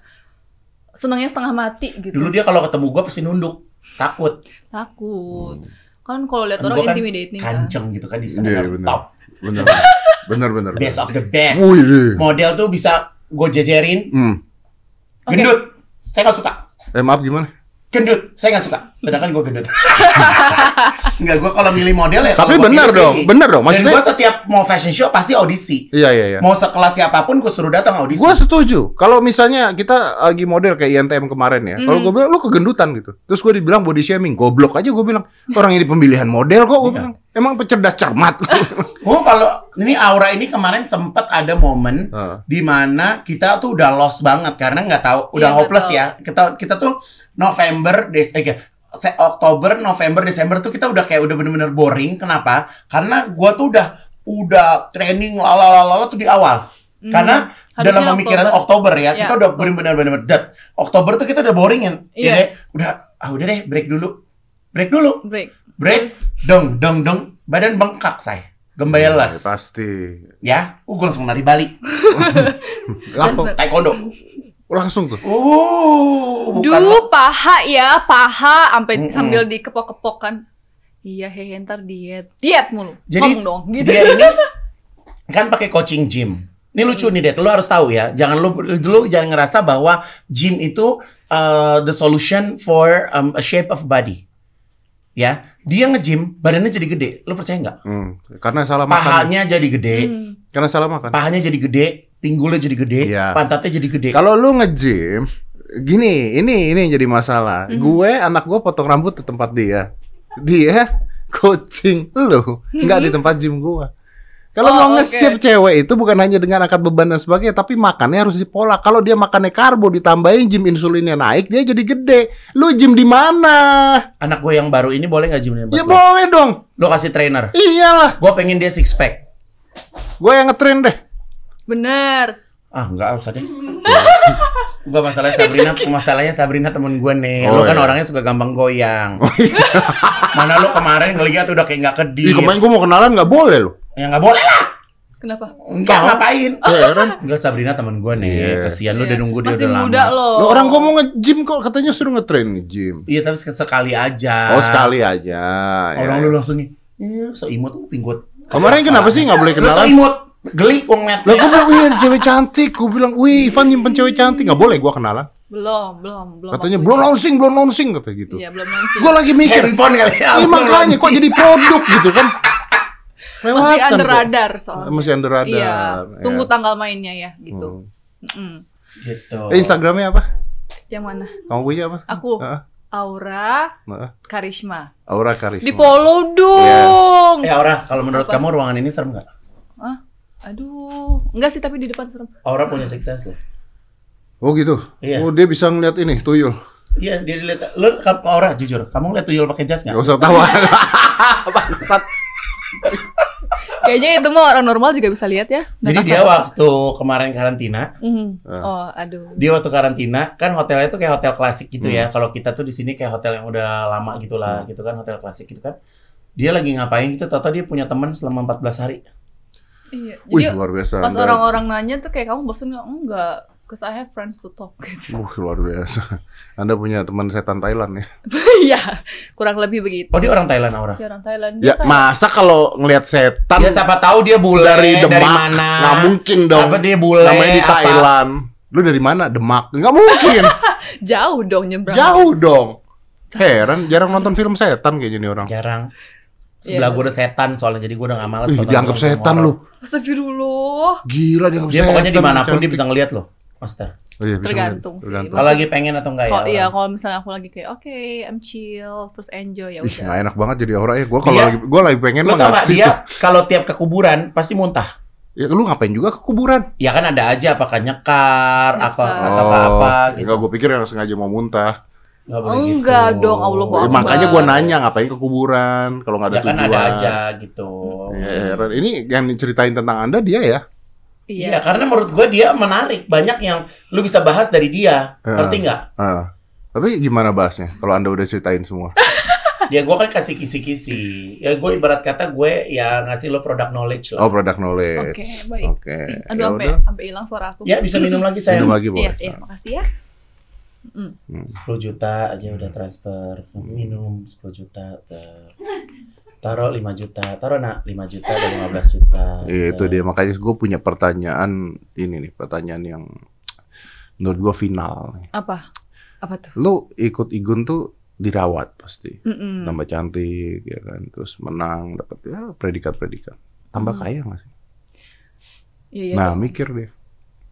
senangnya setengah mati gitu. Dulu dia kalau ketemu gua pasti nunduk, takut, Takut. Kan kalau lihat Kan orang kan intimidating kan. kanceng gitu kan di Iya, sana bener. top, Bener. bener bener. best of the best. Deh. Model tuh bisa gue jejerin, Hmm. Oke. gendut, saya nggak suka. Eh maaf gimana? Gendut, saya nggak suka. Sedangkan gue gendut. Enggak, gue kalau milih model ya. Tapi kalau benar dong, pilih. benar dong. Dan Maksudnya gue setiap mau fashion show pasti audisi. Iya iya iya. Mau sekelas siapa pun gue suruh datang audisi. Gue setuju. Kalau misalnya kita lagi model kayak INTM kemarin ya, kalau Mhm. gue bilang lu kegendutan gitu, terus gue dibilang body shaming, goblok aja gue bilang orang ini pemilihan model kok gue Iya. bilang emang pecerdas cermat. Oh kalau ini aura ini kemarin sempet ada momen Ah. di mana kita tuh udah lost banget karena nggak tahu udah Iya, hopeless betul. ya. Kita kita tuh November des eh, se- Oktober November Desember tuh kita udah kayak udah bener-bener boring. Kenapa? Karena gua tuh udah udah training lalalala tuh di awal. Hmm. karena Harusnya dalam pemikiran Oktober, ya Ya, kita udah bener-bener bener-bener dat Oktober tuh kita udah boringin Iya. ya deh udah ah udah deh break dulu. Break dulu. Break. break. Terus, dong dong dong. Badan bengkak saya Ya, gembeles pasti. ya uh, gua langsung lari balik Langsung, taekwondo langsung tuh. Oh, bukan Duh, paha ya, paha sampai Mm-mm. sambil dikepok-kepok kan. Iya, hehe, ntar diet. Diet mulu. Jadi, Ngomong dong, gitu. dia ini kan pakai coaching gym. Ini lucu nih, Det. Lu harus tahu ya. Jangan lu dulu jangan ngerasa bahwa gym itu uh, the solution for um, a shape of body. Ya, dia nge-gym, badannya jadi gede. Lu percaya nggak? Hmm, karena salah makan. Pahanya jadi gede, Hmm. Karena salah makan. pahanya jadi gede, pinggulnya jadi gede, Iya. pantatnya jadi gede. Kalau lu nge-gym, gini, ini ini yang jadi masalah. Mhm. Gue anak gue potong rambut di tempat dia. Dia coaching lu, nggak di tempat gym gue. Kalau Oh, mau oke. nge-shape cewek itu bukan hanya dengan angkat beban dan sebagainya, tapi makannya harus dipola. Kalau dia makannya karbo ditambahin gym insulinnya naik, dia jadi gede. Lu gym di mana? Anak gue yang baru ini boleh nggak gym Ya boleh dong. Lu kasih trainer. Iyalah, Gue pengen dia six pack. gue yang ngetrain deh. Bener. Ah, enggak usah deh. Gua masalahnya Sabrina, masalahnya Sabrina temen gue nih. Oh, lu kan iya. orangnya suka gampang goyang. Mana lu kemarin ngeliat udah kayak nggak Ih, kedip. kemarin gue mau kenalan nggak boleh lo. Ya nggak boleh lah. Kenapa? Enggak ngapain. Heran. Enggak Sabrina temen gue nih. Iya. Kesian lu Iya. udah nunggu dia Masih udah lama. muda loh. Lo orang gue mau nge-gym kok katanya suruh nge-train nge-gym. Iya tapi sekali aja. Oh sekali aja. ya. Orang lu langsung nih. Iya, so imut lu pinggut. Kemarin kenapa sih nggak boleh Lu so kenalan? imut. Geli kok ngeliat. Lah gue bilang, wih cewek cantik. Gue bilang, wih Ivan nyimpen cewek cantik. Nggak boleh gue kenalan. Belum, belum, belum. Katanya, belum launching, belum launching. Kata gitu. Iya, belum launching. Gue lagi mikir. Handphone kali ya. Iya makanya, kok jadi produk gitu kan. Masih Lewatan under kok. radar soalnya. Masih under radar. Iya. Tunggu ya. tanggal mainnya ya, gitu. Hmm. Gitu. Eh, Instagramnya apa? Yang mana? Kamu punya apa? Aku. Heeh, Aura heeh. Karisma. Aura Karisma. Di follow dong. Eh Aura, kalau menurut Apa? kamu ruangan ini serem nggak? Hah? Aduh, enggak sih tapi di depan serem. Aura punya sukses loh. Oh gitu. Iya. Oh dia bisa ngeliat ini tuyul. Iya, dia dilihat. Lu kan Aura jujur, kamu ngeliat tuyul pakai jas Gak nggak? usah tawa. Bangsat. Kayaknya itu mah orang normal juga bisa lihat ya. Jadi dia kasar. waktu kemarin karantina, Mhm. Ah. Oh, aduh. dia waktu karantina kan hotelnya tuh kayak hotel klasik gitu Hmm. ya. Kalau kita tuh di sini kayak hotel yang udah lama gitu lah, gitu kan hotel klasik gitu kan. Dia lagi ngapain gitu, tau dia punya teman selama 14 hari. Iya. Wih Jadi luar biasa. pas orang-orang nanya tuh kayak kamu bosen nggak? Enggak. Cause I have friends to talk gitu. Wah luar biasa. Anda punya teman setan Thailand ya? Iya, kurang lebih begitu. Oh dia orang Thailand Aura. Dia orang Thailand. Ya Dia kayak- masa kalau ngelihat setan Ya siapa tahu dia bule dari Demak? mana? Nggak mungkin dong. Apa dia bule? Namanya di apa? Thailand. Lu dari mana? Demak? Nggak mungkin. jauh dong nyebrang. Jauh dong. Heran, jarang nonton film setan kayaknya nih orang. Jarang. Sebelah Iya. gue udah setan soalnya jadi gue udah gak males. Nonton dianggap setan lu. Astagfirullah. Gila dianggap Dia setan. pokoknya di mana pun dia cantik. bisa ngeliat loh, Master. Oh, iya, bisa Tergantung ngeliat. sih. Tergantung. Kalau lagi pengen atau enggak ya? Kalau iya, kalau misalnya aku lagi kayak oke, I'm chill, terus enjoy ya udah. nggak enak banget jadi aura ya. Gua kalau Dia- lagi gua lagi pengen Lu mah tau nggak gak ke situ. dia kalau tiap ke kuburan pasti muntah. Ya lu ngapain juga ke kuburan? Ya kan ada aja apakah nyekar, apa Nyekar. atau apa, Oh, apa gitu. Enggak, gua pikir yang sengaja mau muntah. Nggak boleh Oh, gitu. enggak dong, Allah Ya, Akbar. makanya gua nanya ngapain ke kuburan kalau nggak ada Ya kan tujuan. ada aja gitu. Ya, ini yang ceritain tentang anda dia ya. Iya, karena menurut gue dia menarik. Banyak yang lu bisa bahas dari dia. Ya. Ngerti nggak? Ah. Tapi gimana bahasnya kalau anda udah ceritain semua? Ya gue kan kasih kisi-kisi. Ya gue ibarat kata gue ya ngasih lo product knowledge lah. Oh product knowledge. Oke, baik. Oke. Aduh, Ya sampai udah. sampai hilang suara aku. Ya bisa minum lagi Minum sayang. lagi boleh. Iya, iya, makasih ya. Mm. Hmm. 10 juta aja udah transfer. Minum 10 juta. Ter. Taruh 5 juta. Taruh nak 5 juta dan 15 juta. Iya itu Ter. dia makanya gue punya pertanyaan ini nih pertanyaan yang menurut gue final. Apa? Apa tuh? Lu ikut Igun tuh dirawat pasti, Mm-mm. tambah cantik ya kan, terus menang dapat ya predikat-predikat, tambah Hmm. kaya nggak sih? Iya, iya. nah dong. mikir deh.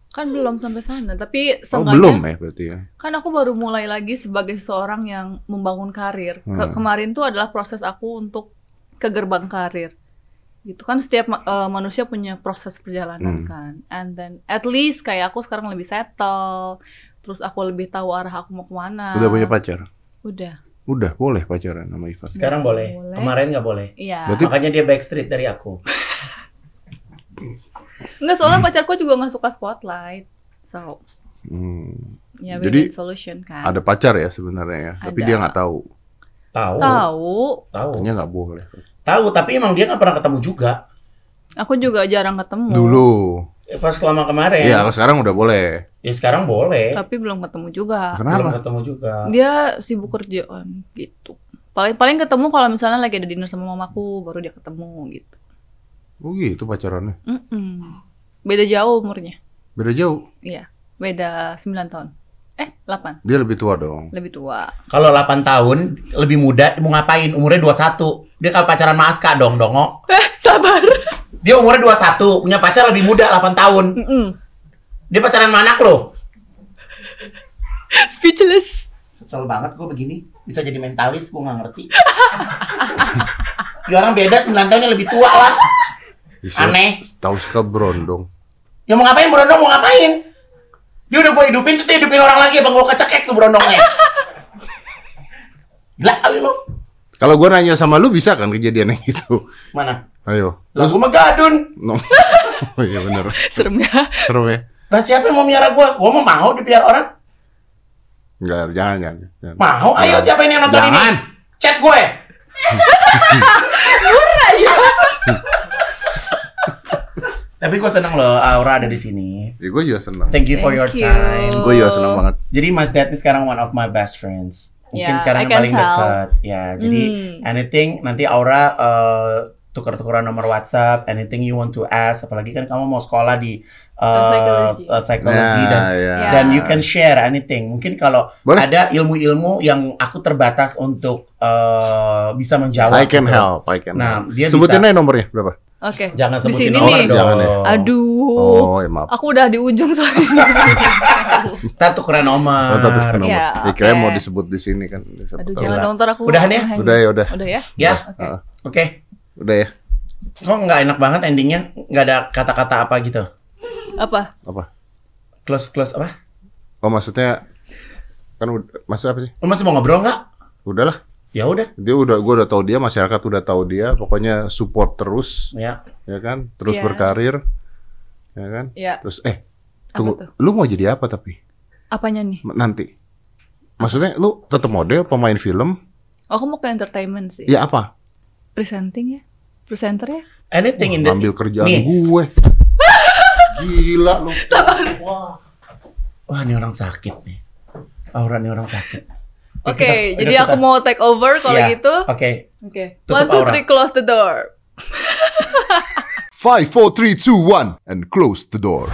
Kan belum sampai sana, tapi Oh belum ya berarti ya? kan aku baru mulai lagi sebagai seorang yang membangun karir. Ke- Hmm. kemarin tuh adalah proses aku untuk ke gerbang karir. Gitu kan setiap ma- eh, manusia punya proses perjalanan Hmm. kan. And then at least kayak aku sekarang lebih settle. Terus aku lebih tahu arah aku mau ke mana. Udah punya pacar? Udah. Udah boleh pacaran sama Ivan. Sekarang boleh. Boleh. Kemarin nggak boleh. Iya. Berarti- Makanya dia backstreet dari aku. Enggak soalnya pacarku juga nggak suka spotlight. So, Hmm. ya we Jadi, need solution kan. Ada pacar ya sebenarnya ya, tapi Ada. dia nggak tahu. Tahu. Tahu. Tahu. Katanya nggak boleh. Tahu, tapi emang dia nggak pernah ketemu juga. Aku juga jarang ketemu. Dulu. Eh, Pas selama kemarin. Iya, kalau sekarang udah boleh. Ya sekarang boleh. Tapi belum ketemu juga. Belum Kenapa? ketemu juga. Dia sibuk kerjaan gitu. Paling paling ketemu kalau misalnya lagi ada dinner sama mamaku baru dia ketemu gitu. Oh gitu pacarannya. Mm-mm. Beda jauh umurnya. Beda jauh. Iya, beda 9 tahun. Eh, 8. Dia lebih tua dong. Lebih tua. Kalau 8 tahun, lebih muda, mau ngapain? Umurnya 21. Dia kalau pacaran sama Aska dong, dongo. Sabar. Dia umurnya 21, punya pacar lebih muda 8 tahun. Mm-mm. Dia pacaran sama anak lo. Speechless. Kesel banget gue begini. Bisa jadi mentalis, gue nggak ngerti. Ya orang beda 9 tahunnya lebih tua lah. Bisa Aneh. Tahu suka berondong. Ya mau ngapain berondong, mau ngapain? Dia udah gue hidupin, terus dia hidupin orang lagi. Abang gue kecekek tuh berondongnya. Gila kali lo. Kalau gua nanya sama lu bisa kan kejadian yang gitu? Mana? Ayo. Lah gue mah gadun. No. oh iya bener. Serem ya. Seru ya? Lah siapa yang mau miara gue? Gue mau mau dipiara orang. Enggak, jangan, jangan. jangan. Mau? Ayo Jangan. siapa ini yang nonton Jangan. ini? Chat gue. Tapi gue seneng loh Aura ada di sini. Ya, gue juga senang. Thank you for your Thank you. time. Gue juga senang banget. Jadi Mas Dad ini sekarang one of my best friends. Mungkin Yeah, sekarang yang paling tell. dekat. Ya, jadi Hmm. anything nanti Aura uh, tukar-tukaran nomor WhatsApp, anything you want to ask, apalagi kan kamu mau sekolah di uh, Psychology. uh, psikologi dan Nah, ya. Ya. dan you can share anything. Mungkin kalau Boleh. ada ilmu-ilmu yang aku terbatas untuk uh, bisa menjawab. I can gitu. help, I can Nah, help. dia Sebutin bisa. aja nomornya berapa? Oke. Jangan Di sebutin sini nomor nih. dong. Jangan ya. Aduh. Oh, ya maaf. Aku udah di ujung soalnya. Kita tukeran nomor. Oh, tetap nomor. Ya, Ya, kira oke. mau disebut di sini kan. Aduh, tahu. jangan ntar aku. Udahan ya? Udah ya, udah. Udah ya? Ya, Oke. Ah, oke. udah ya. Kok nggak enak banget endingnya? Nggak ada kata-kata apa gitu? Apa? Apa? Close, close apa? Oh, maksudnya kan maksud apa sih? Lu masih mau ngobrol nggak? Udahlah. Ya udah. Dia udah gua udah tahu dia, masyarakat udah tahu dia, pokoknya support terus, Ya. ya kan? Terus Iya. berkarir. Ya kan? Ya, Terus eh tunggu, lu mau jadi apa tapi Apanya nih? nanti? Maksudnya lu tetap model, pemain film, Oh, aku mau ke entertainment sih. ya apa? Presenting ya? Presenter ya? Anything in the Ngambil kerjaan Nih. gue. Gila lu. Wah. Wah, ini orang sakit nih. Aura nih orang sakit. Oke, kita- jadi udah aku kita- mau take over kalau Iya. gitu. Oke. Oke. Tutup One, two, aura. three, close the door. Five, four, three, two, one, and close the door.